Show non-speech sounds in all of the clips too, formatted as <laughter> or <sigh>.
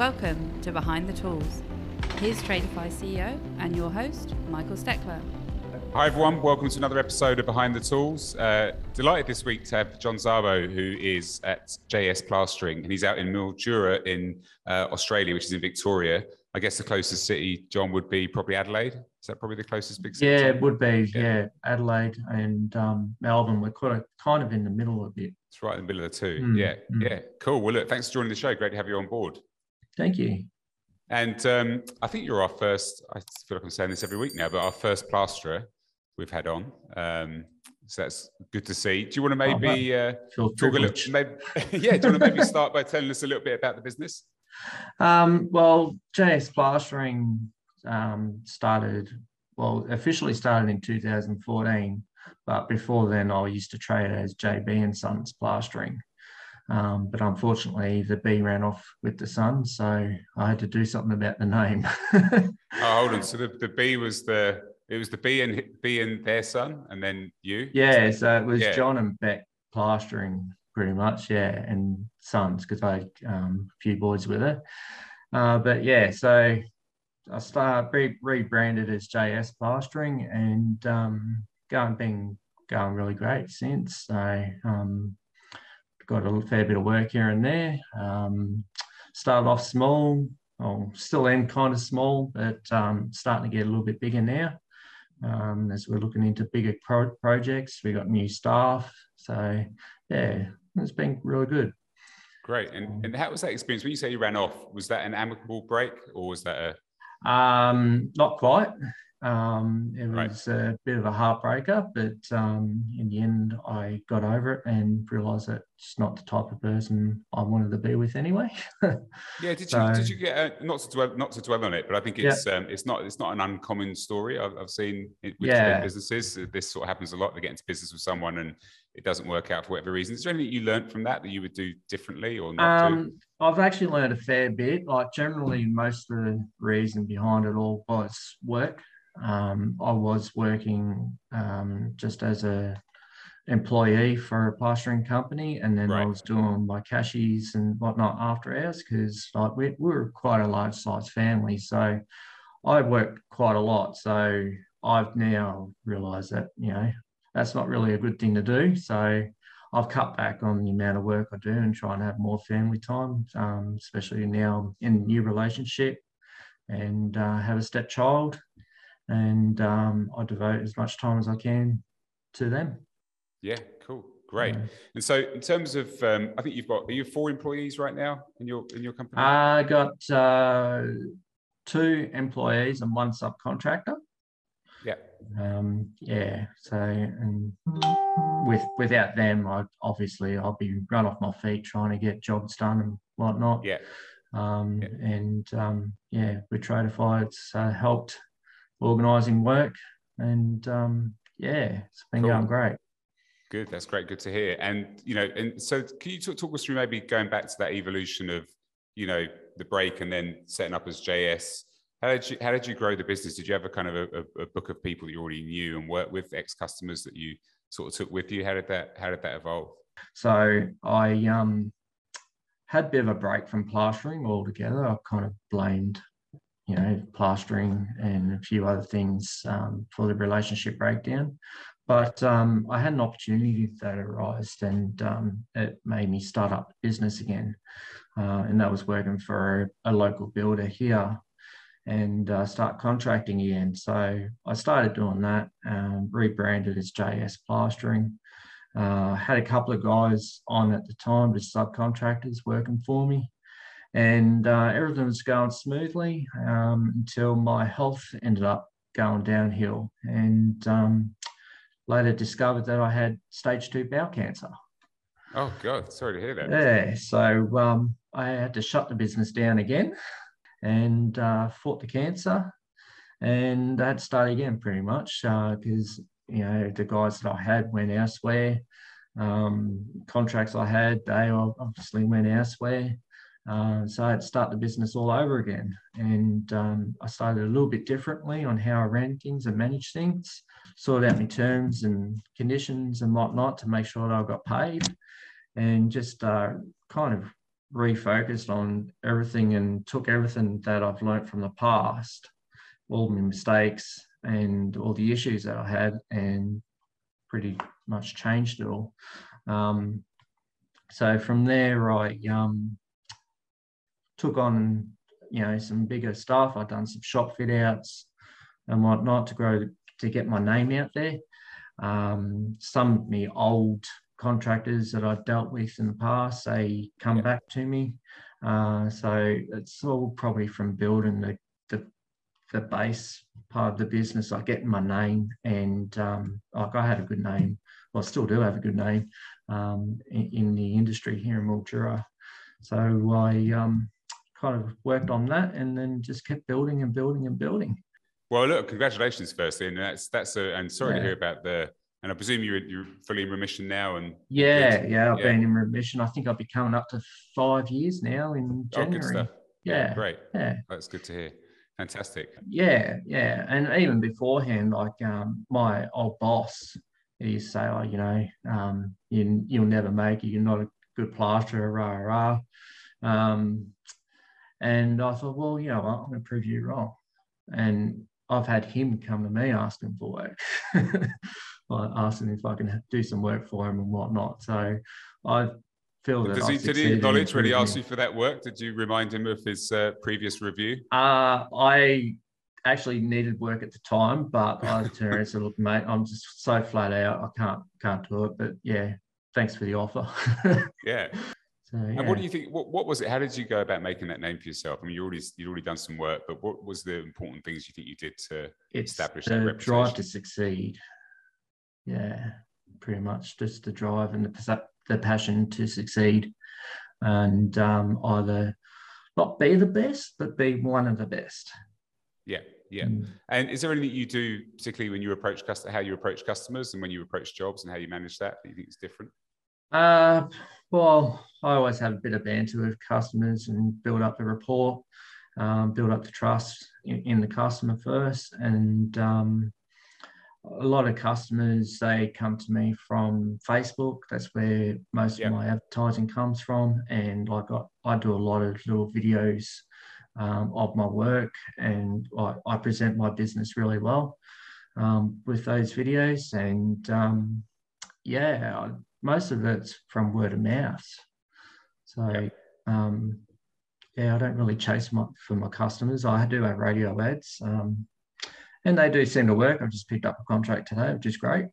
Welcome to Behind the Tools. Here's Tradify CEO and your host, Michael Steckler. Hi, everyone. Welcome to another episode of Behind the Tools. Uh, delighted this week to have John Szabo, who is at JS Plastering, and he's out in Mildura in uh, Australia, which is in Victoria. I guess the closest city, John, would be probably Adelaide. Is that probably the closest big city? Yeah, it would be. Yeah, yeah Adelaide and um, Melbourne. We're kind of, kind of in the middle of it. It's right in the middle of the two. Mm, yeah, mm. yeah. Cool. Well, look, thanks for joining the show. Great to have you on board. Thank you. And um, I think you're our first, I feel like I'm saying this every week now, but our first plasterer we've had on. Um, so that's good to see. Do you want to oh, maybe uh, talk a little? Maybe, <laughs> yeah, do you want to maybe start by telling us a little bit about the business? Um, well, JS Plastering um, started, well, officially started in 2014, but before then I used to trade as JB and Sons Plastering. Um, but unfortunately, the B ran off with the son, so I had to do something about the name. <laughs> oh, hold on. So the, the B was the it was the B and B and their son, and then you. Yeah, so it was yeah. John and Beck plastering pretty much, yeah, and sons because I had um, a few boys with her. Uh, but yeah, so I started re- rebranded as JS Plastering and um, going been going really great since. So um, got a fair bit of work here and there. Um, started off small, still am kind of small, but um, starting to get a little bit bigger now um, as we're looking into bigger pro- projects. We got new staff, so yeah, it's been really good. Great. And and how was that experience? When you say you ran off, was that an amicable break or was that a? Um, not quite. Um, it was a bit of a heartbreaker, but um, in the end, I got over it and realised that it's not the type of person I wanted to be with anyway. <laughs> yeah, did so, you did you get uh, not to dwell not to dwell on it, but I think it's yeah. um, it's not it's not an uncommon story. I've, I've seen it with yeah. businesses. This sort of happens a lot. They get into business with someone and it doesn't work out for whatever reason. Is there anything you learned from that that you would do differently or not? Um, I've actually learned a fair bit. Like generally, most of the reason behind it all was work. Um, I was working um, just as a employee for a plastering company, and then right. I was doing my cashies and whatnot after hours because like we, we were quite a large size family, so I worked quite a lot. So I've now realised that you know that's not really a good thing to do. So I've cut back on the amount of work I do and try and have more family time, um, especially now in a new relationship and uh, have a stepchild and um, I devote as much time as I can to them. Yeah, cool, great. Yeah. And so, in terms of, um, I think you've got are you four employees right now in your in your company? I got uh, two employees and one subcontractor. Yeah. Um, yeah. So, and with without them, I obviously I'll be run off my feet trying to get jobs done and whatnot. Yeah. Um, yeah. And um, yeah, with Tradify, it's uh, helped organising work, and um, yeah, it's been cool. going great. Good, that's great. Good to hear. And you know, and so can you talk, talk us through maybe going back to that evolution of you know the break and then setting up as JS? How did you how did you grow the business? Did you have a kind of a, a book of people that you already knew and worked with ex customers that you sort of took with you? How did that how did that evolve? So I um, had a bit of a break from plastering altogether. I kind of blamed you know, plastering and a few other things um, for the relationship breakdown. But um, I had an opportunity that arose and um, it made me start up business again. Uh, and that was working for a, a local builder here and uh, start contracting again. So I started doing that, um, rebranded as JS Plastering. Uh, had a couple of guys on at the time, just subcontractors working for me and uh, everything was going smoothly um, until my health ended up going downhill and um, later discovered that I had stage two bowel cancer. Oh God, sorry to hear that. Yeah, so um, I had to shut the business down again and uh, fought the cancer and I had to start again pretty much because uh, you know the guys that I had went elsewhere. Um, contracts I had, they obviously went elsewhere. Uh, so I had to start the business all over again. And um, I started a little bit differently on how I ran things and managed things, sorted out my terms and conditions and whatnot to make sure that I got paid, and just uh, kind of refocused on everything and took everything that I've learned from the past, all my mistakes and all the issues that I had, and pretty much changed it all. Um, so from there, I um, took on, you know, some bigger stuff. I've done some shop fit outs and whatnot to grow to get my name out there. Um, some of me old contractors that I've dealt with in the past, they come yeah. back to me. Uh, so it's all probably from building the, the, the base part of the business, like get my name and um, like I had a good name. Well, I still do have a good name um, in, in, the industry here in Mildura. So I um, kind of worked on that and then just kept building and building and building. Well, look, congratulations, firstly, and that's that's a, and sorry yeah. to hear about the. And I presume you're you're fully in remission now, and yeah, yeah, I've yeah. been in remission. I think I'll be coming up to five years now in January. Oh, good stuff. Yeah, yeah, great. Yeah, that's good to hear. Fantastic. Yeah, yeah, and even beforehand, like um, my old boss, he used to say, "Oh, you know, um, you you'll never make it. You're not a good plasterer." Rah rah. Um, and I thought, well, you know, I'm going to prove you wrong. And I've had him come to me asking for work, <laughs> like asking if I can do some work for him and whatnot. So I feel that. Does he, did he acknowledge when he asked you for that work? Did you remind him of his uh, previous review? Uh, I actually needed work at the time, but I turned around and said, "Look, mate, I'm just so flat out. I can't can't do it." But yeah, thanks for the offer. <laughs> yeah. So, yeah. And what do you think? What, what was it? How did you go about making that name for yourself? I mean, you already you'd already done some work, but what was the important things you think you did to it's establish that reputation? drive to succeed. Yeah, pretty much just the drive and the the passion to succeed, and um, either not be the best, but be one of the best. Yeah, yeah. Mm. And is there anything you do, particularly when you approach customers, how you approach customers, and when you approach jobs, and how you manage that? Do you think it's different? Uh, well, I always have a bit of banter with customers and build up the rapport, um, build up the trust in, in, the customer first. And um, a lot of customers, they come to me from Facebook. That's where most yep. of my advertising comes from. And like I, I do a lot of little videos um, of my work and I, I, present my business really well um, with those videos. And um, yeah, most of it's from word of mouth. So, um, yeah, I don't really chase my, for my customers. I do have radio ads, um, and they do seem to work. I've just picked up a contract today, which is great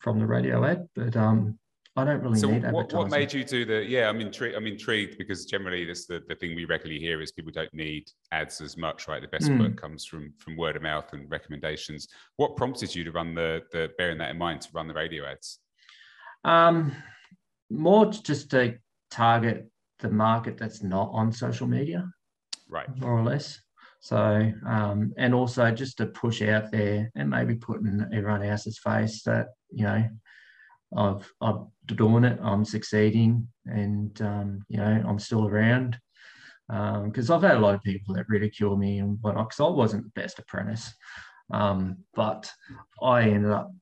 from the radio ad, but um, I don't really so need what, what made you do the? Yeah, I'm intrigued. I'm intrigued because generally, this the, the thing we regularly hear is people don't need ads as much, right? The best mm. work comes from from word of mouth and recommendations. What prompted you to run the the bearing that in mind to run the radio ads? Um, more just to target the market that's not on social media, right? More or less. So, um, and also just to push out there and maybe put in everyone else's face that you know, I've I've doing it, I'm succeeding, and um, you know, I'm still around. Um, because um, I've had a lot of people that ridicule me and whatnot, because I wasn't the best apprentice. Um, but I ended up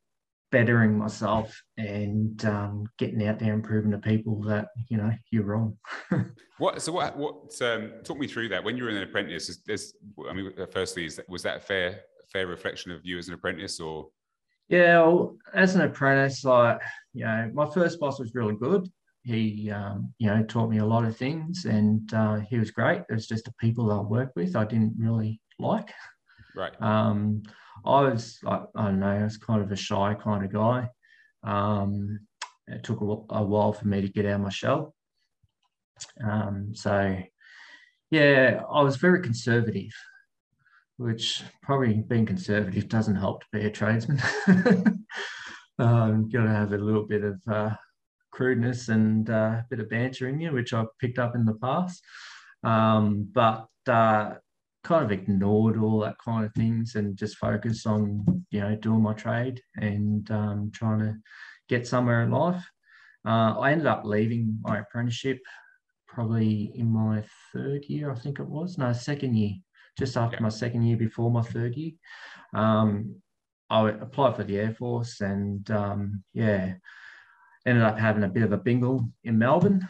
bettering myself and um, getting out there and proving to people that you know you're wrong. <laughs> what? So what? What? Um, talk me through that. When you were an apprentice, is, is I mean, firstly, is that, was that a fair fair reflection of you as an apprentice, or? Yeah, well, as an apprentice, like you know, my first boss was really good. He, um, you know, taught me a lot of things, and uh, he was great. It was just the people I worked with I didn't really like. Right. Um, I was like, I don't know, I was kind of a shy kind of guy. Um, it took a, a, while for me to get out of my shell. Um, so, yeah, I was very conservative, which probably being conservative doesn't help to be a tradesman. <laughs> um, got to have a little bit of uh, crudeness and uh, a bit of banter in you, which I've picked up in the past. Um, but uh, kind of ignored all that kind of things and just focused on you know doing my trade and um, trying to get somewhere in life. Uh, I ended up leaving my apprenticeship probably in my third year, I think it was. No, second year, just after yeah. my second year before my third year. Um, I applied for the Air Force and um, yeah, ended up having a bit of a bingle in Melbourne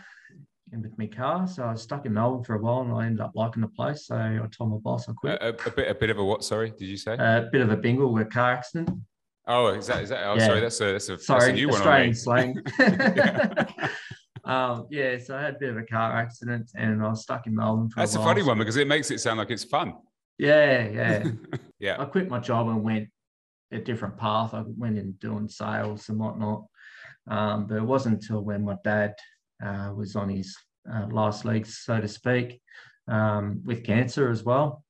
my car. So I was stuck in Melbourne for a while, and I ended up liking the place. So I told my boss I quit. A, a, a bit, a bit of a what? Sorry, did you say? A bit of a bingle with a car accident. oh, is that is that? Oh, Yeah. sorry, that's a that's a, that's a Sorry, new one Australian slang. Yeah. <laughs> <laughs> um, yeah, so I had a bit of a car accident, and I was stuck in Melbourne for That's a a funny one because it makes it sound like it's fun. Yeah, <laughs> yeah. yeah. I quit my job and went a different path. I went in doing sales and whatnot. Um, but it wasn't until when my dad uh, was on his uh, last legs, so to speak, um, with cancer as well.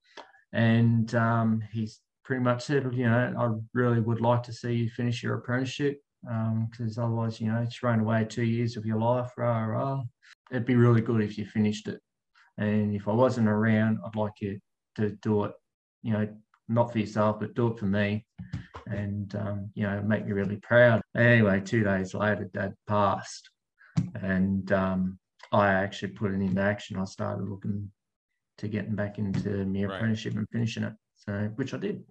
And um, he's pretty much said, you know, I really would like to see you finish your apprenticeship because otherwise, you know, it's thrown away two years of your life. Rah, rah. It'd be really good if you finished it. And if I wasn't around, I'd like you to do it, you know, not for yourself, but do it for me and, um, you know, make me really proud. Anyway, two days later, dad passed. And um, I actually put it into action. I started looking to getting back into my Right. apprenticeship and finishing it. So, which I did.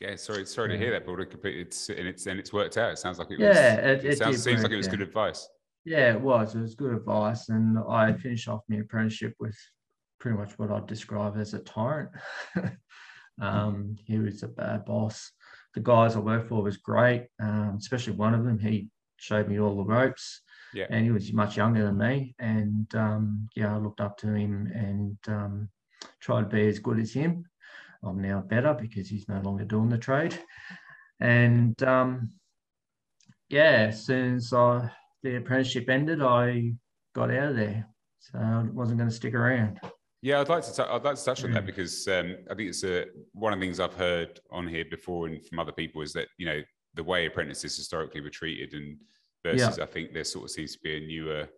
Yeah, sorry, sorry to hear that, but it's and it's and it's worked out. It sounds like it was. Yeah, it, it, it sounds, seems like it was out. good advice. Yeah, it was. It was good advice. And I finished off my apprenticeship with pretty much what I'd describe as a tyrant. <laughs> um, he was a bad boss. The guys I worked for was great, um, especially one of them. He showed me all the ropes. Yeah. And he was much younger than me. And um, yeah, I looked up to him and um, tried to be as good as him. I'm now better because he's no longer doing the trade. And um, yeah, as soon as I the apprenticeship ended, I got out of there. So I wasn't going to stick around. Yeah, I'd like to. i I'd like to touch on that because um, I think it's a, one of the things I've heard on here before and from other people is that you know the way apprentices historically were treated and versus I think there sort of seems to be a newer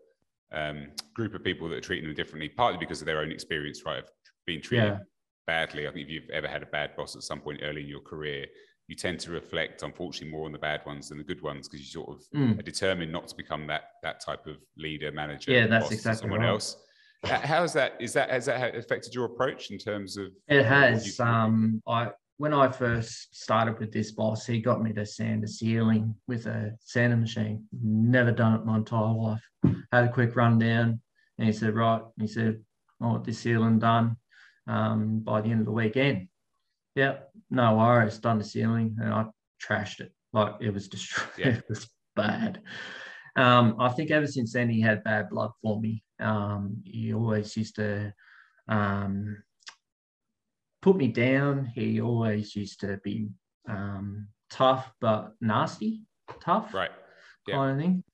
um, group of people that are treating them differently, partly because of their own experience, right, of being treated Yeah. badly. I think if you've ever had a bad boss at some point early in your career, you tend to reflect, unfortunately, more on the bad ones than the good ones because you sort of Mm. are determined not to become that that type of leader, manager, Yeah, that's exactly someone right. else. H- How's that? Is that has that affected your approach in terms of? It has. Um, I when I first started with this boss, he got me to sand a ceiling with a sanding machine. Never done it my entire life. Had a quick rundown, and he said, "Right," he said, "I want this ceiling done um, by the end of the weekend." Yep, no worries. Done the ceiling, and I trashed it. Like it was destroyed. Yeah. <laughs> it was bad. Um, I think ever since then he had bad blood for me. Um, he always used to um, put me down. He always used to be um, tough but nasty, tough Right. Yeah. kind of thing.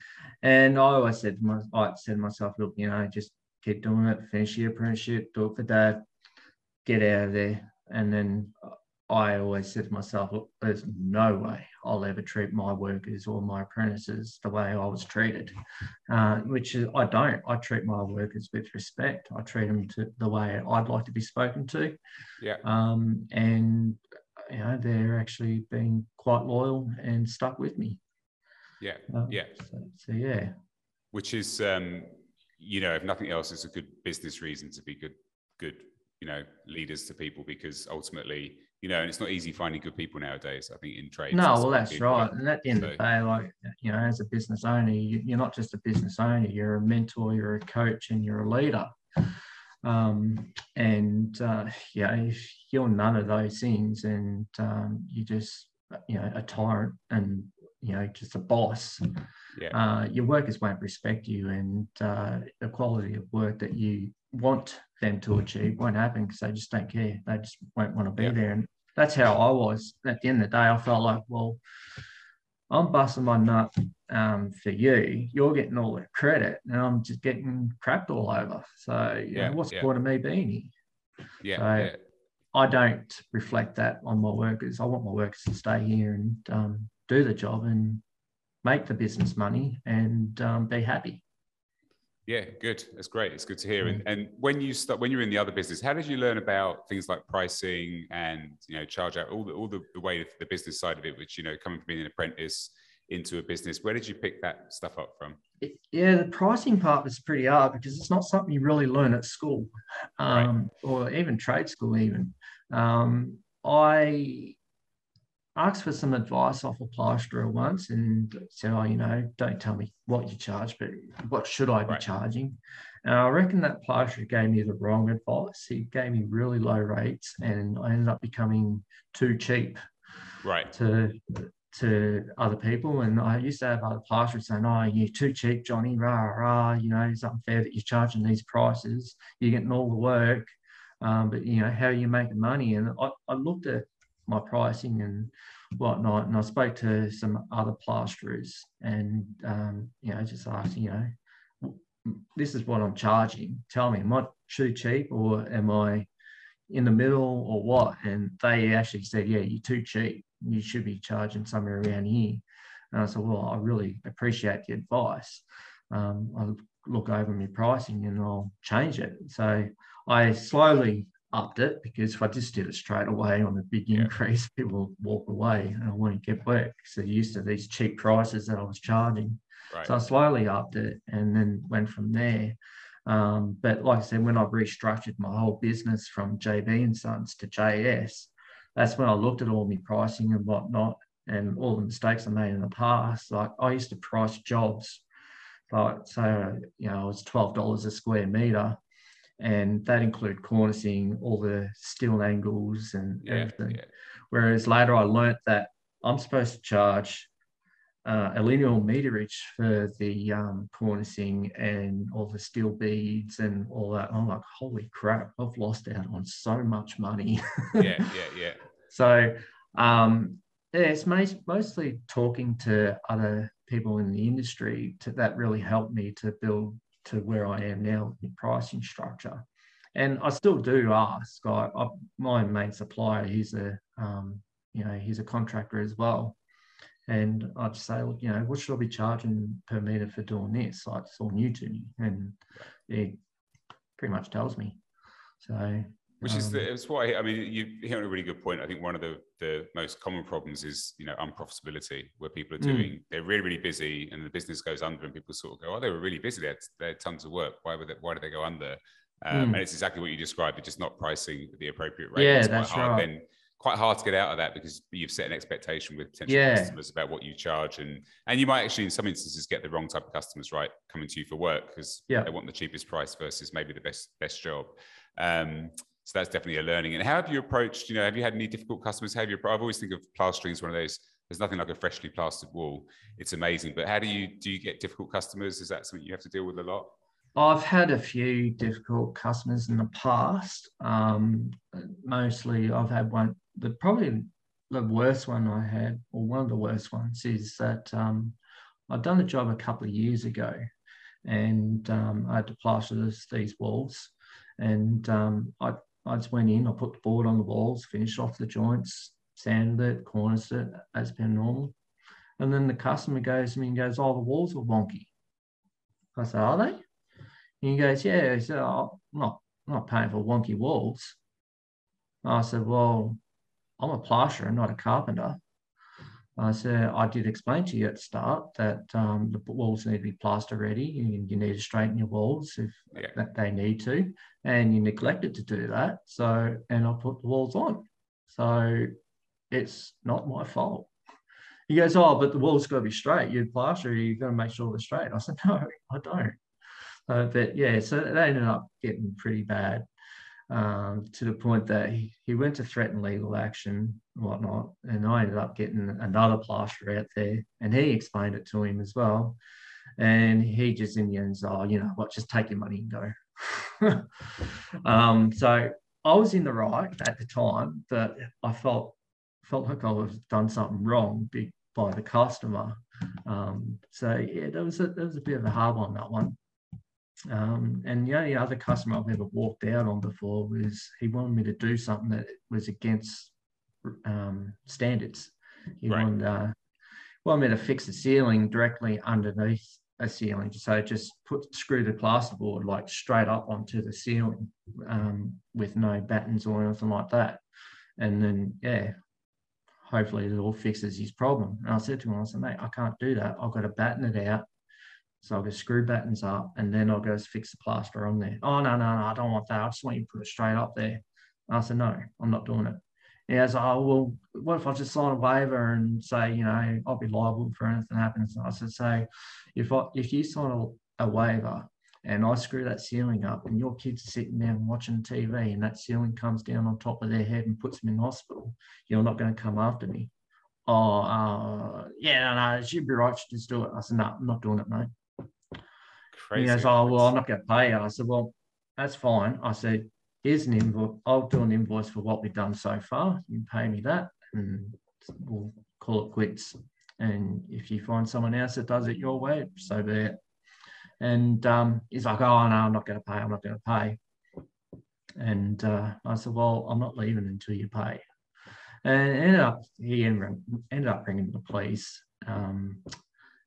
And I always said to my, I said to myself, look, you know, just keep doing it, finish your apprenticeship, do it for dad, get out of there. And then I always said to myself, look, there's no way I'll ever treat my workers or my apprentices the way I was treated, uh, which is I don't. I treat my workers with respect. I treat them to the way I'd like to be spoken to. Yeah. Um, and you know, they're actually being quite loyal and stuck with me. Yeah. Uh, Yeah. So, so yeah, Which is, um, you know, if nothing else, it's a good business reason to be good, good, you know, leaders to people because ultimately, you know, and it's not easy finding good people nowadays. I think in trade. no, well, that's right. And at the end of the day, like you know, as a business owner, you, you're not just a business owner. You're a mentor. You're a coach, and you're a leader. Um, and uh, yeah, if you're none of those things, and um, you just you know a tyrant and you know just a boss, Yeah. uh, your workers won't respect you, and uh, the quality of work that you want them to achieve won't happen because they just don't care. They just won't want to be Yeah. there. And that's how I was. At the end of the day, I felt like, well, I'm busting my nut um, for you. You're getting all the credit, and I'm just getting crapped all over. So, you Yeah, know, what's the point of me being here? yeah. so- yeah. I don't reflect that on my workers. I want my workers to stay here and um, do the job and make the business money and um, be happy. Yeah, good. That's great. It's good to hear. And and when you start when you're in the other business, how did you learn about things like pricing and you know charge out all the all the, the way the business side of it, which you know coming from being an apprentice into a business, where did you pick that stuff up from? It- yeah, the pricing part was pretty hard because it's not something you really learn at school um, or even trade school, even. Um, I asked for some advice off a plasterer once and said, "Oh, you know, don't tell me what you charge, but what should I be right. charging?" And I reckon that plasterer gave me the wrong advice. He gave me really low rates, and I ended up becoming too cheap, right, to to other people. And I used to have other plasterers saying, "Oh, you're too cheap, Johnny. Rah rah. You know, it's unfair that you're charging these prices. You're getting all the work." Um, but you know, how are you making money? And I, I looked at my pricing and whatnot. And I spoke to some other plasterers and, um, you know, just asked, you know, this is what I'm charging. Tell me, am I too cheap or am I in the middle or what? And they actually said, yeah, you're too cheap. You should be charging somewhere around here. And I said, well, I really appreciate the advice. Um, I'll look over my pricing and I'll change it. So I slowly upped it because if I just did it straight away on a big yeah. increase, people walk away and I won't get work. So used to these cheap prices that I was charging. Right. So I slowly upped it and then went from there. Um, but like I said, when I restructured my whole business from JB and Sons to JS, that's when I looked at all my pricing and whatnot and all the mistakes I made in the past. Like I used to price jobs, like so, you know, it was twelve dollars a square meter, and that include cornicing, all the steel angles and yeah, everything. Yeah. Whereas later I learnt that I'm supposed to charge uh, a linear meterage for the um, cornicing and all the steel beads and all that. I'm like, holy crap, I've lost out on so much money. <laughs> yeah, yeah, yeah. So, um, yeah, it's mostly talking to other people in the industry to, that really helped me to build to where I am now in pricing structure. And I still do ask. I, I, my main supplier, he's a um, you know he's a contractor as well, and I'd say, look, you know, what should I be charging per meter for doing this? Like it's all new to me, and it pretty much tells me. So which is the, um, it's why I mean you hit on a really good point. I think one of the the most common problems is you know unprofitability, where people are hmm. doing mm. they're really really busy and the business goes under, and people sort of go, oh, they were really busy. They had, they had tons of work. Why would they, why did they go under? Um, mm. And it's exactly what you described. It's just not pricing the appropriate rate. Yeah, it's that's hard. right. Then quite hard to get out of that because you've set an expectation with potential yeah. customers about what you charge and and you might actually in some instances get the wrong type of customers right coming to you for work because yeah. they want the cheapest price versus maybe the best best job um, so that's definitely a learning. And how have you approached, you know, have you had any difficult customers? Have you, I've always think of plastering as one of those, there's nothing like a freshly plastered wall. It's amazing. But how do you, do you get difficult customers? Is that something you have to deal with a lot? I've had a few difficult customers in the past. Um, mostly I've had one, the probably the worst one I had, or one of the worst ones, is that um, I'd done a job a couple of years ago and um, I had to plaster this, these walls. And um, I I just went in, I put the board on the walls, finished off the joints, sanded it, corniced it as per normal. And then the customer goes to me and goes, Oh, the walls are wonky. I said, Are they? And he goes, Yeah. He said, oh, I'm not, I'm not paying for wonky walls. I said, Well, I'm a plasterer, not a carpenter. I said, I did explain to you at the start that um, the walls need to be plaster ready and you need to straighten your walls if yeah. that they need to. And you neglected to do that. So, and I put the walls on. So it's not my fault. He goes, Oh, but the walls got to be straight. You plaster, you've got to make sure they're straight. I said, No, I don't. Uh, but yeah, so they ended up getting pretty bad um, to the point that he, he went to threaten legal action and whatnot. And I ended up getting another plaster out there, and he explained it to him as well. And he just in the end, oh, you know what, just take your money and go. <laughs> um, so I was in the right at the time, but I felt felt like I was done something wrong by the customer. Um, so yeah, there was a there was a bit of a hard one that one. Um, and the only other customer I've ever walked out on before was he wanted me to do something that was against um, standards. He right. wanted, uh, wanted me to fix the ceiling directly underneath a ceiling. So just put screw the plasterboard like straight up onto the ceiling um, with no battens or anything like that. And then, yeah, hopefully it all fixes his problem. And I said to him, I said, mate, I can't do that. I've got to batten it out so I'll go screw battens up and then I'll go fix the plaster on there. Oh, no, no, no, I don't want that. I just want you to put it straight up there. And I said, no, I'm not doing it. he goes, oh, well, what if I just sign a waiver and say, you know, I'll be liable for anything that happens? And I said, so if I, if you sign a, a waiver and I screw that ceiling up and your kids are sitting there watching TV and that ceiling comes down on top of their head and puts them in hospital, you're not going to come after me. Oh, uh, yeah, no, no, you'd be right. You just do it. I said, no, I'm not doing it, mate. Crazy. He goes, oh, well, I'm not going to pay you. I said, well, that's fine. I said, here's an invoice. I'll do an invoice for what we've done so far. You pay me that and we'll call it quits. And if you find someone else that does it your way, so be it. And um, he's like, oh, no, I'm not going to pay. I'm not going to pay. And uh, I said, well, I'm not leaving until you pay. And ended up, he ended up bringing the police. Um,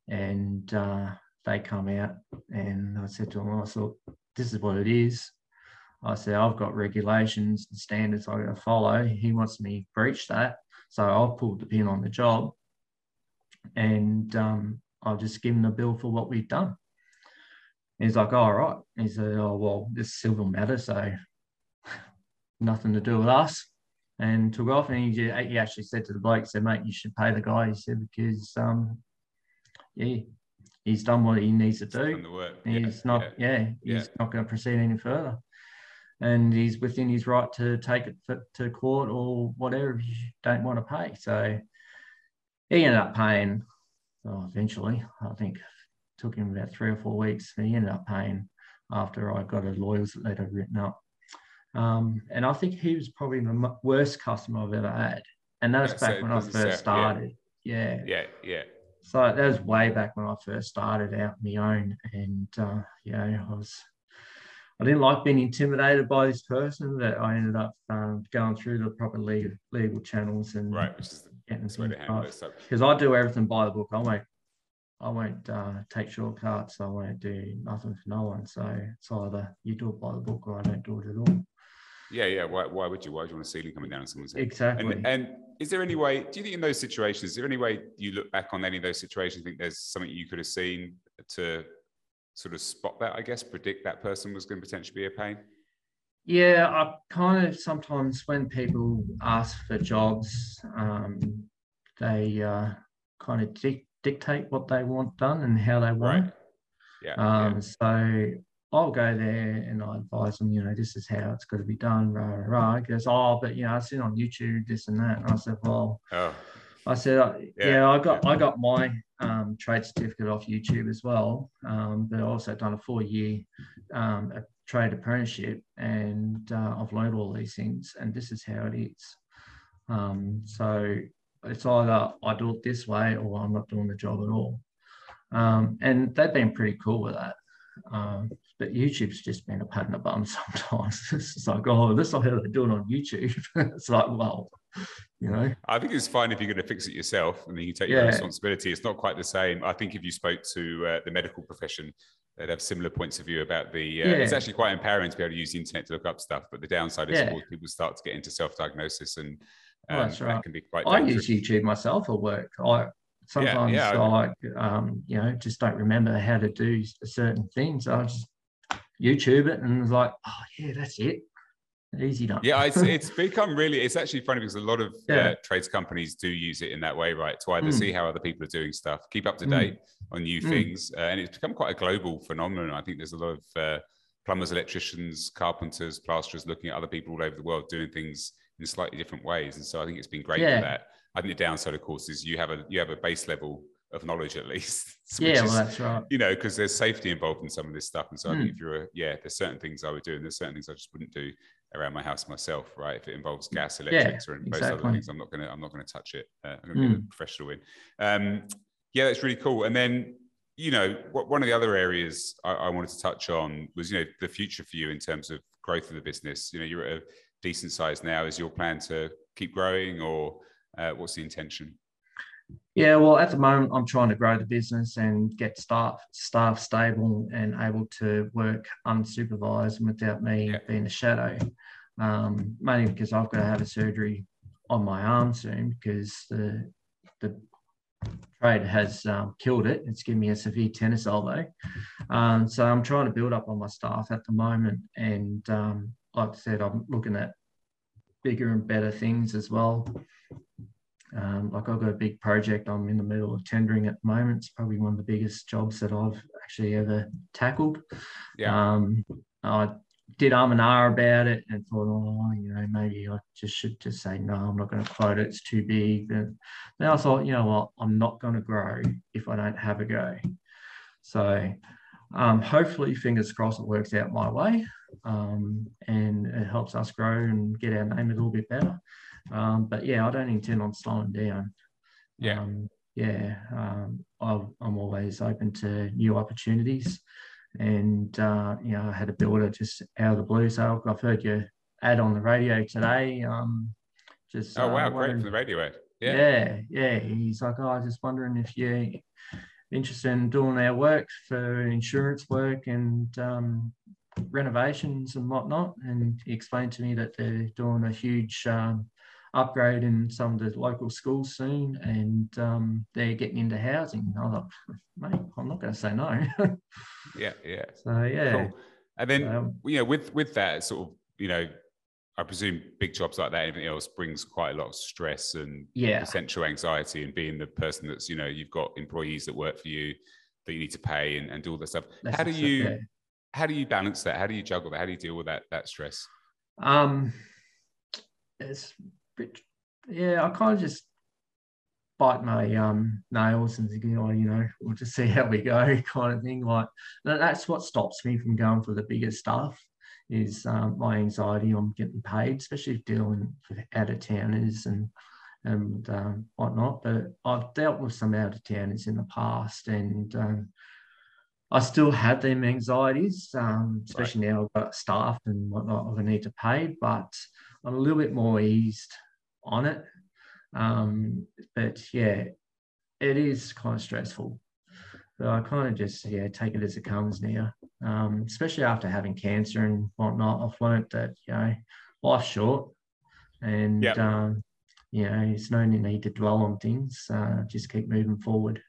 and uh, they come out and I said to him, I thought, this is what it is. I said, I've got regulations and standards I got to follow. He wants me to breach that. So I've pulled the pin on the job and um, I'll just give him the bill for what we've done. he's like, oh, all right. He said, oh, well, this civil matter, so <laughs> nothing to do with us. And took off. And he, he actually said to the bloke, said, mate, you should pay the guy. He said, because, um, yeah, he's done what he needs to do. He's yeah, not, yeah, yeah he's yeah. not going to proceed any further and he's within his right to take it to court or whatever if you don't want to pay. So he ended up paying. Eventually, I think it took him about three or four weeks. He ended up paying after I got a lawyer's letter written up. Um, and I think he was probably the worst customer I've ever had. And that was yeah, back so when I first started. Yeah. Yeah. Yeah. So that was way back when I first started out my own. And, uh, yeah, I was I didn't like being intimidated by this person, that I ended up um, going through the proper legal, legal channels and right, which is because I do everything by the book. I won't, I won't uh, take shortcuts. I won't do nothing for no one. So it's either you do it by the book or I don't do it at all. Yeah, yeah. Why, why would you? Why would you want a ceiling coming down on someone's head? Exactly. And, and, is there any way? Do you think in those situations, is there any way you look back on any of those situations? Think there's something you could have seen to sort of spot that, I guess, predict that person was going to potentially be a pain? Yeah, I kind of sometimes when people ask for jobs, um, they uh, kind of di- dictate what they want done and how they want. Right. Yeah, um, yeah. So I'll go there and I advise them, you know, this is how it's got to be done, rah, rah, rah. He goes, oh, but, you know, I see on YouTube, this and that. And I said, well, oh. I said, uh, yeah, yeah, I got. I got my um, trade certificate off YouTube as well. Um, but I also done a four year um, a trade apprenticeship and uh, I've learned all these things and this is how it is. Um, so it's either I do it this way or I'm not doing the job at all. Um, and they've been pretty cool with that. Um, but YouTube's just been a pain in the bum sometimes. it's like, oh, this is how they do it on YouTube. <laughs> it's like, well, you know. I think it's fine if you're going to fix it yourself and then you take yeah. your responsibility. It's not quite the same. I think if you spoke to uh, the medical profession, they'd have similar points of view about the. Uh, yeah. It's actually quite empowering to be able to use the internet to look up stuff, but the downside is yeah. people start to get into self-diagnosis and. Um, that's right. That can be quite. I use YouTube myself at work. I sometimes yeah, yeah, I, um, you know, just don't remember how to do certain things. I just YouTube it and was like, oh yeah, that's it. Easy done. Yeah, it's, <laughs> it's become really. It's actually funny because a lot of yeah. uh, trades companies do use it in that way, right? To either mm. see how other people are doing stuff, keep up to hmm. date mm. on new mm. things, uh, and it's become quite a global phenomenon. I think there's a lot of uh, plumbers, electricians, carpenters, plasterers looking at other people all over the world doing things in slightly different ways, and so I think it's been great for that. I think the downside, of course, is you have a you have a base level of knowledge at least. <laughs> yeah, well, that's right. You know, because there's safety involved in some of this stuff, and so mm. I think hmm. if you're a yeah, there's certain things I would do, and there's certain things I just wouldn't do around my house myself, right? If it involves gas, electrics, yeah, or most exactly. other things, I'm not gonna I'm not gonna touch it. Uh, I'm gonna mm. get a professional in. Um, yeah, that's really cool. And then you know, what, one of the other areas I, I wanted to touch on was you know the future for you in terms of growth of the business. You know, you're at a decent size now. Is your plan to keep growing, or uh, what's the intention? Yeah, well, at the moment, I'm trying to grow the business and get staff staff stable and able to work unsupervised and without me yeah. being a shadow. Um, mainly because I've got to have a surgery on my arm soon because the the trade has um, killed it. It's given me a severe tennis elbow. Um, so I'm trying to build up on my staff at the moment. And um, like I said, I'm looking at bigger and better things as well. Um, like I've got a big project I'm in the middle of tendering at the moment. It's probably one of the biggest jobs that I've actually ever tackled. Yeah. Um, I did arm and R about it and thought, oh, you know, maybe I just should just say, no, I'm not going to quote it. It's too big. And then I thought, you know what, I'm not going to grow if I don't have a go. So um, hopefully, fingers crossed, it works out my way um, and it helps us grow and get our name a little bit better. Um, but yeah, I don't intend on slowing down. Yeah. Um, yeah. Um, I'm always open to new opportunities. And, uh, you know, I had a builder just out of the blue. So I've heard your ad on the radio today. Um, just, oh, wow. Uh, great for the radio ad. Yeah. yeah. Yeah. He's like, oh, I was just wondering if you're interested in doing our work for insurance work and um, renovations and whatnot. And he explained to me that they're doing a huge um, upgrade in some of the local schools soon, and um, they're getting into housing. I thought, mate, I'm not going to say no. <laughs> yeah, yeah. So yeah. Cool. And then um, you know, with with that sort of, you know, I presume big jobs like that, anything else, brings quite a lot of stress and yeah. essential anxiety. And being the person that's, you know, you've got employees that work for you that you need to pay and, and do all that stuff. That's how do you yeah. how do you balance that? How do you juggle that? How do you deal with that that stress? Um, it's yeah, I kind of just bite my um, nails and think, oh, you know, we'll just see how we go, <laughs> kind of thing. Like that's what stops me from going for the bigger stuff is um, my anxiety on getting paid, especially dealing with out of towners and and um, whatnot. But I've dealt with some out of towners in the past, and um, I still have them anxieties, um, especially right. now I've got staff and whatnot I need to pay, but I'm a little bit more eased on it. Um, but yeah, it is kind of stressful. But I kind of just yeah take it as it comes now. Um, especially after having cancer and whatnot, I've learned that you know life's short, and yep. um, you know there's no need to dwell on things. Uh, just keep moving forward.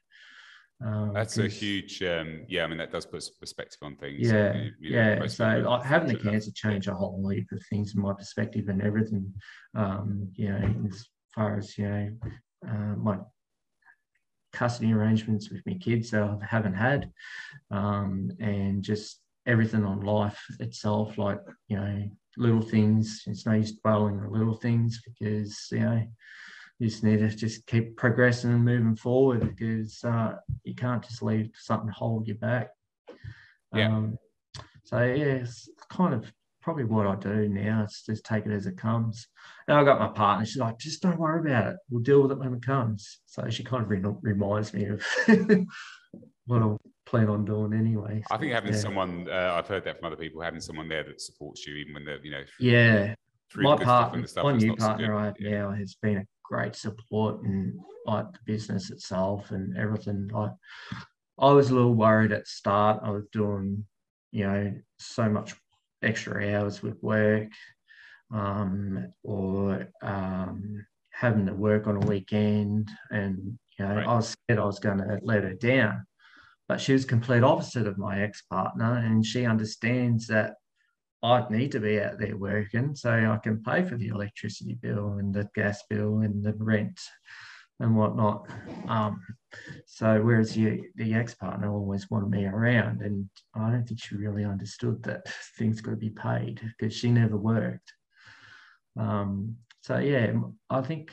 Um, That's a huge, um, yeah. I mean, that does put perspective on things. Yeah, you, you know, yeah. So like, having the cancer change a whole heap of things in my perspective and everything. Um, you know, as far as you know, uh, my custody arrangements with my kids that I haven't had, um, and just everything on life itself, like you know, little things. It's no use dwelling on little things because you know you just need to just keep progressing and moving forward because uh, you can't just leave something hold you back. Yeah. Um, so yeah, it's kind of probably what I do now. It's just take it as it comes. And I got my partner. She's like, just don't worry about it. We'll deal with it when it comes. So she kind of re- reminds me of <laughs> what I plan on doing anyway. So, I think having yeah. someone, uh, I've heard that from other people, having someone there that supports you, even when they're, you know, yeah. My partner, my new partner I have yeah. now has been a great support and like the business itself and everything. Like I was a little worried at start. I was doing, you know, so much extra hours with work um, or um, having to work on a weekend. And, you know, right. I was scared I was going to let her down. But she was complete opposite of my ex partner, and she understands that I'd need to be out there working so I can pay for the electricity bill and the gas bill and the rent and whatnot. Um, so whereas you, the ex-partner always wanted me around, and I don't think she really understood that things got to be paid because she never worked. Um, so yeah, I think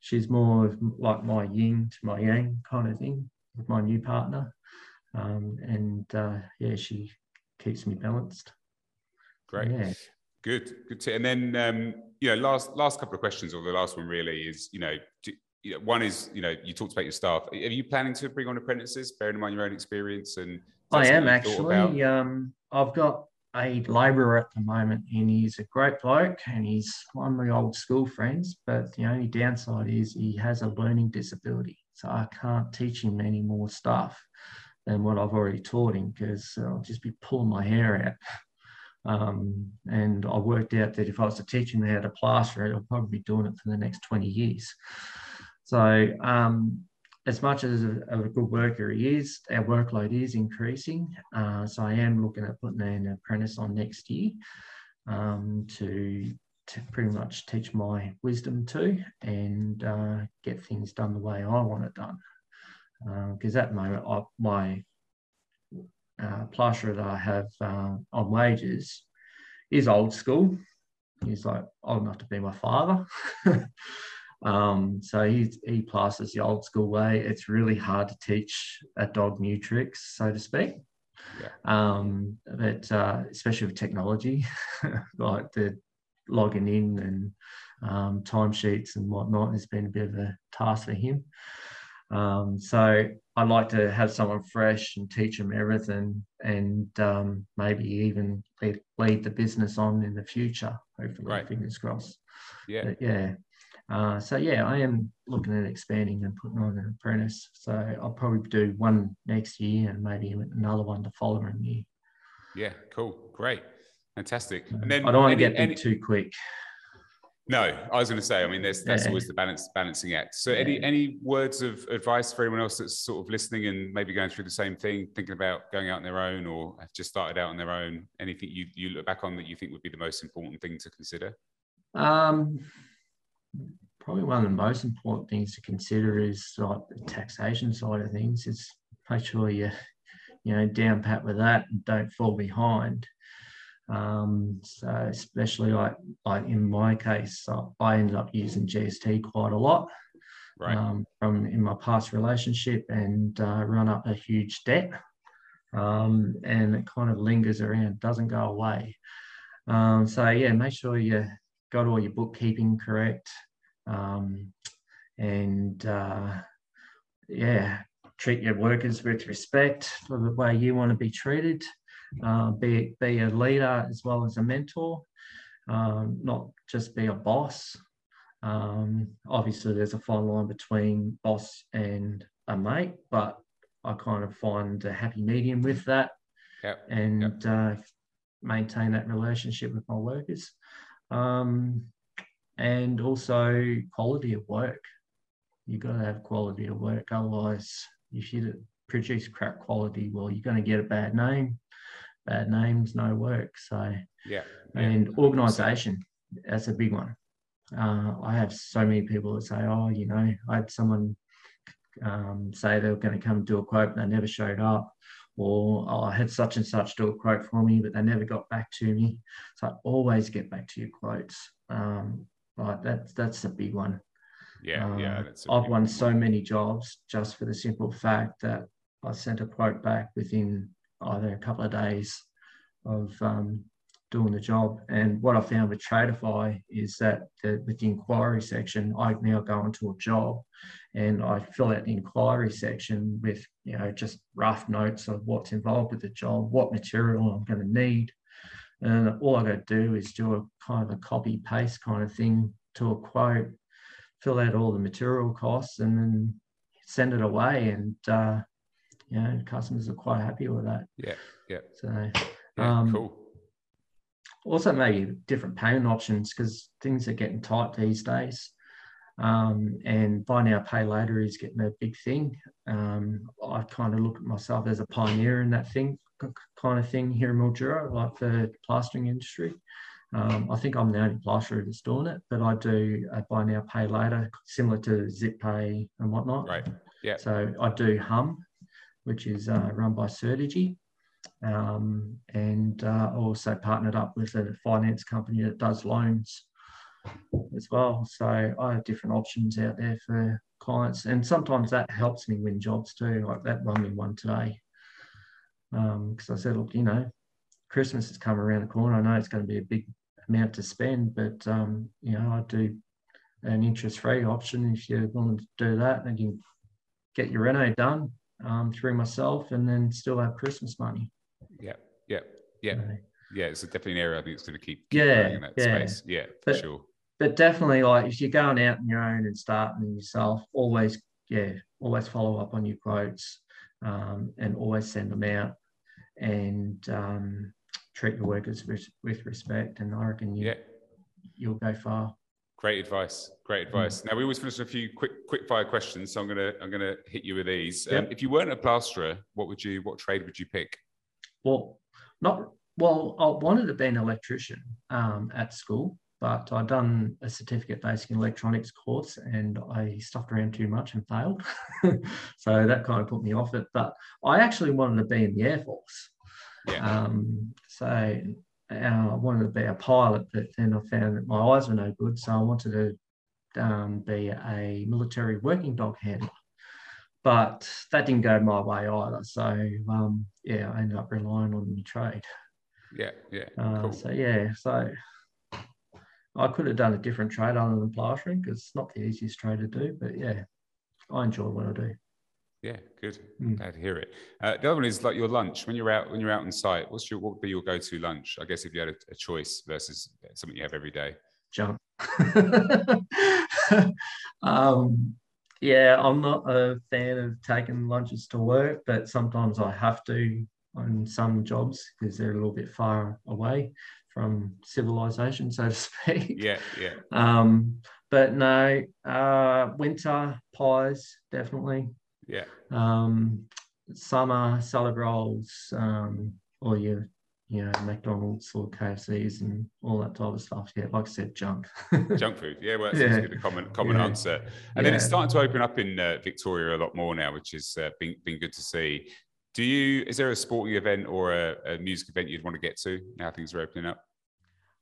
she's more of like my yin to my yang kind of thing with my new partner, um, and uh, yeah, she keeps me balanced. Great. Yeah. Good, good. To, and then, um, you know, last last couple of questions, or the last one really is, you know, do, you know, one is, you know, you talked about your staff. Are you planning to bring on apprentices, bearing in mind your own experience? And I am actually. Um, I've got a labourer at the moment, and he's a great bloke, and he's one of my old school friends. But the only downside is he has a learning disability, so I can't teach him any more stuff than what I've already taught him because I'll just be pulling my hair out. Um, and I worked out that if I was to teach how to plaster I'll probably be doing it for the next 20 years. So, um, as much as a, a, good worker he is, our workload is increasing. Uh, so, I am looking at putting an apprentice on next year um, to to pretty much teach my wisdom to and uh, get things done the way I want it done. Because uh, at the moment, I, my uh, plasterer that I have uh, on wages is old school. He's like old enough to be my father. <laughs> um, so he, he plasters the old school way. It's really hard to teach a dog new tricks, so to speak. Yeah. Um, but uh, especially with technology, <laughs> like the logging in and um, timesheets and whatnot has been a bit of a task for him. Um, so I'd like to have someone fresh and teach them everything, and um, maybe even lead, lead, the business on in the future. Hopefully, right. fingers crossed. Yeah, but yeah. Uh, so yeah, I am looking at expanding and putting on an apprentice. So I'll probably do one next year and maybe another one the following year. Yeah, cool, great, fantastic. And then I don't want to get any, too quick. No, I was going to say. I mean, there's that's yeah. always the balance balancing act. So, any any words of advice for anyone else that's sort of listening and maybe going through the same thing, thinking about going out on their own or have just started out on their own? Anything you you look back on that you think would be the most important thing to consider? Um, probably one of the most important things to consider is like the taxation side of things. Is make sure you you know down pat with that and don't fall behind. Um, so especially like like in my case, I ended up using GST quite a lot right. um, from in my past relationship and uh, run up a huge debt. Um, and it kind of lingers around, doesn't go away. Um, so yeah, make sure you got all your bookkeeping correct, um, and uh, yeah, treat your workers with respect for the way you want to be treated uh, be, be a leader as well as a mentor, um, not just be a boss. Um, obviously, there's a fine line between boss and a mate, but I kind of find a happy medium with that yep. and yep. Uh, maintain that relationship with my workers. Um, and also quality of work. You've got to have quality of work. Otherwise, if you produce crap quality, well, you're going to get a bad name bad names, no work. So yeah, and yeah. organisation that's a big one. Uh, I have so many people that say, "Oh, you know, I had someone um, say they were going to come do a quote, and they never showed up." Or oh, I had such and such do a quote for me, but they never got back to me. So I always get back to your quotes. Um, like that's that's a big one. Yeah, uh, yeah. I've won one. so many jobs just for the simple fact that I sent a quote back within either a couple of days of um, doing the job. And what I found with Tradify is that the, with the inquiry section, I now go into a job and I fill out the inquiry section with, you know, just rough notes of what's involved with the job, what material I'm going to need. And all I got to do is do a kind of a copy paste kind of thing to a quote, fill out all the material costs and then send it away. And uh, you know, customers are quite happy with that. Yeah, yeah. So, yeah, um, cool. Also, maybe different payment options because things are getting tight these days. Um, and buy now, pay later is getting a big thing. Um, I kind of look at myself as a pioneer in that thing, kind of thing here in Mildura, like the plastering industry. Um, I think I'm the only plasterer that's doing it, but I do a buy now, pay later, similar to Zip Pay and whatnot. Right. Yeah. So I do Humm, which is uh, run by Certegy. Um, and uh, also partnered up with a finance company that does loans as well. So I have different options out there for clients, and sometimes that helps me win jobs too. Like that won me one today because um, I said, look, you know, Christmas has come around the corner. I know it's going to be a big amount to spend, but um, you know, I do an interest-free option if you're willing to do that, and you get your reno done um, through myself and then still have Christmas money. Yeah, yeah, yeah. yeah, it's definitely an area I think it's going to keep, keep yeah, in that yeah. space. Yeah, but, for sure. But definitely, like if you're going out on your own and starting yourself, always, yeah, always follow up on your quotes um, and always send them out and um, treat your workers with, with respect. And I reckon you, yeah. you'll go far. Great advice. Great mm. advice. Now we always finish with a few quick quick fire questions, so I'm gonna I'm gonna hit you with these. Yep. Um, if you weren't a plasterer, what would you what trade would you pick? Well, not well. I wanted to be an electrician um, at school, but I'd done a certificate basic in electronics course and I stuffed around too much and failed. <laughs> so that kind of put me off it. But I actually wanted to be in the Air Force. Yeah. Um, so I wanted to be a pilot, but then I found that my eyes were no good. So I wanted to um, be a military working dog handler. But that didn't go my way either. So um, yeah, I ended up relying on the trade. Yeah, yeah. Uh, cool. So yeah, so I could have done a different trade other than plastering because it's not the easiest trade to do. But yeah, I enjoy what I do. Yeah, good. Mm. Glad to hear it. Uh, the other one is like your lunch when you're out when you're out on site. What's your what would be your go-to lunch? I guess if you had a, a choice versus something you have every day. Junk. <laughs> um, yeah, I'm not a fan of taking lunches to work, but sometimes I have to on some jobs because they're a little bit far away from civilization, so to <laughs> speak. Yeah, yeah. Um, but no, uh, winter pies definitely. Yeah. Um, summer salad rolls, um, or your you know McDonald's or KFCs and all that type of stuff. Yeah, like I said, junk. <laughs> junk food. Yeah, well, that's yeah. a common common yeah. answer. And yeah. then it's starting to open up in uh, Victoria a lot more now, which has uh, been been good to see. Do you? Is there a sporting event or a, a music event you'd want to get to now things are opening up?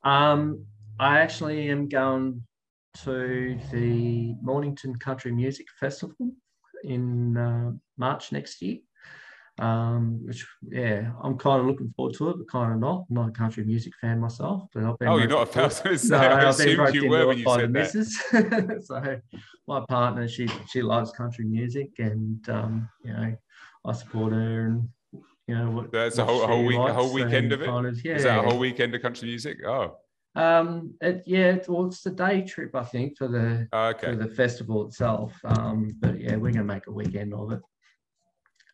Um, I actually am going to the Mornington Country Music Festival in uh, March next year. Um, which yeah, I'm kind of looking forward to it, but kind of not. I'm not a country music fan myself, but I've been. Oh, you're not a fan? <laughs> No, I I've assumed you were when you said that. <laughs> so my partner, she she loves country music, and um, you know, I support her, and you know what. That's what a whole, whole week, a whole weekend of it. Kind of, yeah. Is that a whole weekend of country music? Oh. Um, it, yeah, it, well, it's a day trip, I think, for the oh, okay. for the festival itself. Um, but yeah, we're gonna make a weekend of it.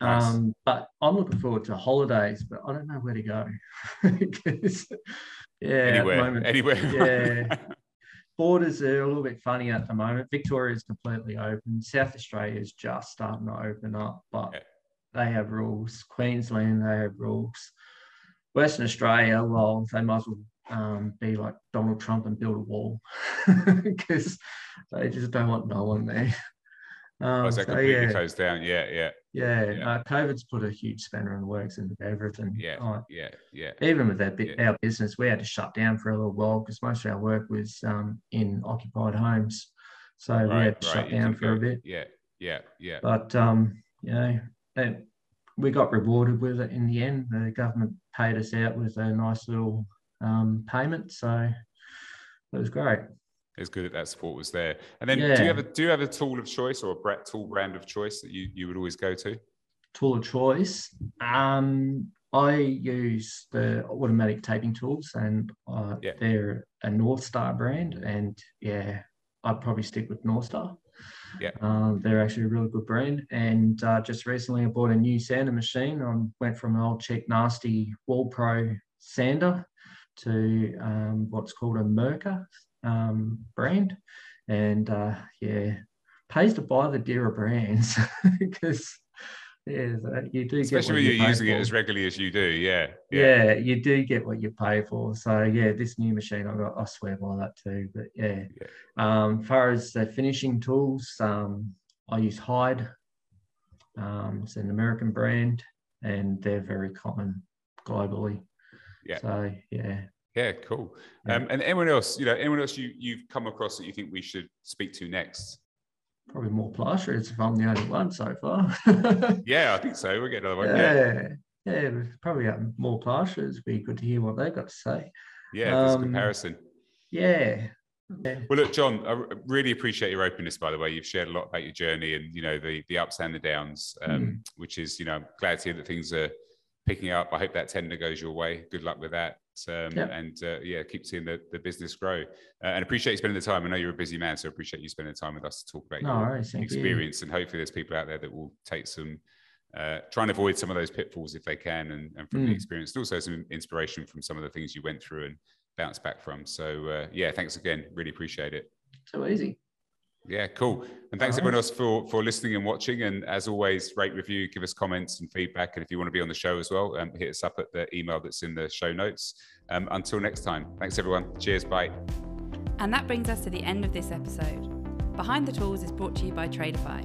Nice. Um, but I'm looking forward to holidays, but I don't know where to go <laughs> yeah, anywhere, moment, anywhere. yeah, <laughs> borders are a little bit funny at the moment. Victoria is completely open. South Australia is just starting to open up, but yeah. they have rules. Queensland, they have rules. Western Australia, well, they might as well um, be like Donald Trump and build a wall <laughs> because they just don't want no one there. Um, oh, so yeah. closed down. Yeah, yeah. Yeah, yeah. Uh, COVID's put a huge spanner in the works into everything. Yeah, uh, yeah, yeah. Even with that yeah. our business, we had to shut down for a little while because most of our work was um, in occupied homes, so right, we had to right. shut you down for go, a bit. Yeah, yeah, yeah. But um, you know, we got rewarded with it in the end. The government paid us out with a nice little um, payment. So it was great. It's good that that support was there. And then, yeah. do you have a do you have a tool of choice or a tool brand of choice that you you would always go to? Tool of choice. Um, I use the automatic taping tools, and uh, yeah. they're a North Star brand. And yeah, I'd probably stick with North Star. Yeah, um, they're actually a really good brand. And uh, just recently, I bought a new sander machine. I went from an old cheap nasty Wall Pro sander to um, what's called a Mirka um, brand. And uh, yeah, pays to buy the dearer brands <laughs> because yeah, you do especially when you're you using for. it as regularly as you do. Yeah, yeah, yeah, you do get what you pay for. So yeah, this new machine, I got, I swear by that too. But yeah, yeah. Um, far as the finishing tools, um, I use Hyde. Um, it's an American brand, and they're very common globally. Yeah. So yeah. Yeah, cool. Yeah. Um, and anyone else, you know, anyone else you you've come across that you think we should speak to next? Probably more plasterers if I'm the only one so far. <laughs> yeah, I think so. We'll get another one. Yeah, yeah, yeah probably more plasterers. It'd be good to hear what they've got to say. Yeah, um, comparison. Yeah. yeah. Well, look, John, I really appreciate your openness. By the way, you've shared a lot about your journey and you know the the ups and the downs, um, mm. which is you know glad to hear that things are picking up. I hope that tender goes your way. Good luck with that. Um, yep. And uh, yeah, keep seeing the, the business grow. Uh, and appreciate you spending the time. I know you're a busy man, so appreciate you spending the time with us to talk about no, your right, experience. You. And hopefully, there's people out there that will take some, uh, try and avoid some of those pitfalls if they can, and, and from mm. the experience, and also some inspiration from some of the things you went through and bounced back from. So uh, yeah, thanks again. Really appreciate it. So easy. Yeah, cool. And thanks everyone else for for listening and watching. And as always, rate, review, give us comments and feedback. And if you want to be on the show as well, um, hit us up at the email that's in the show notes. Um, until next time, thanks everyone. Cheers. Bye. And that brings us to the end of this episode. Behind the Tools is brought to you by Tradify,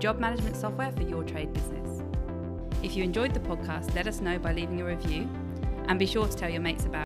job management software for your trade business. If you enjoyed the podcast, let us know by leaving a review and be sure to tell your mates about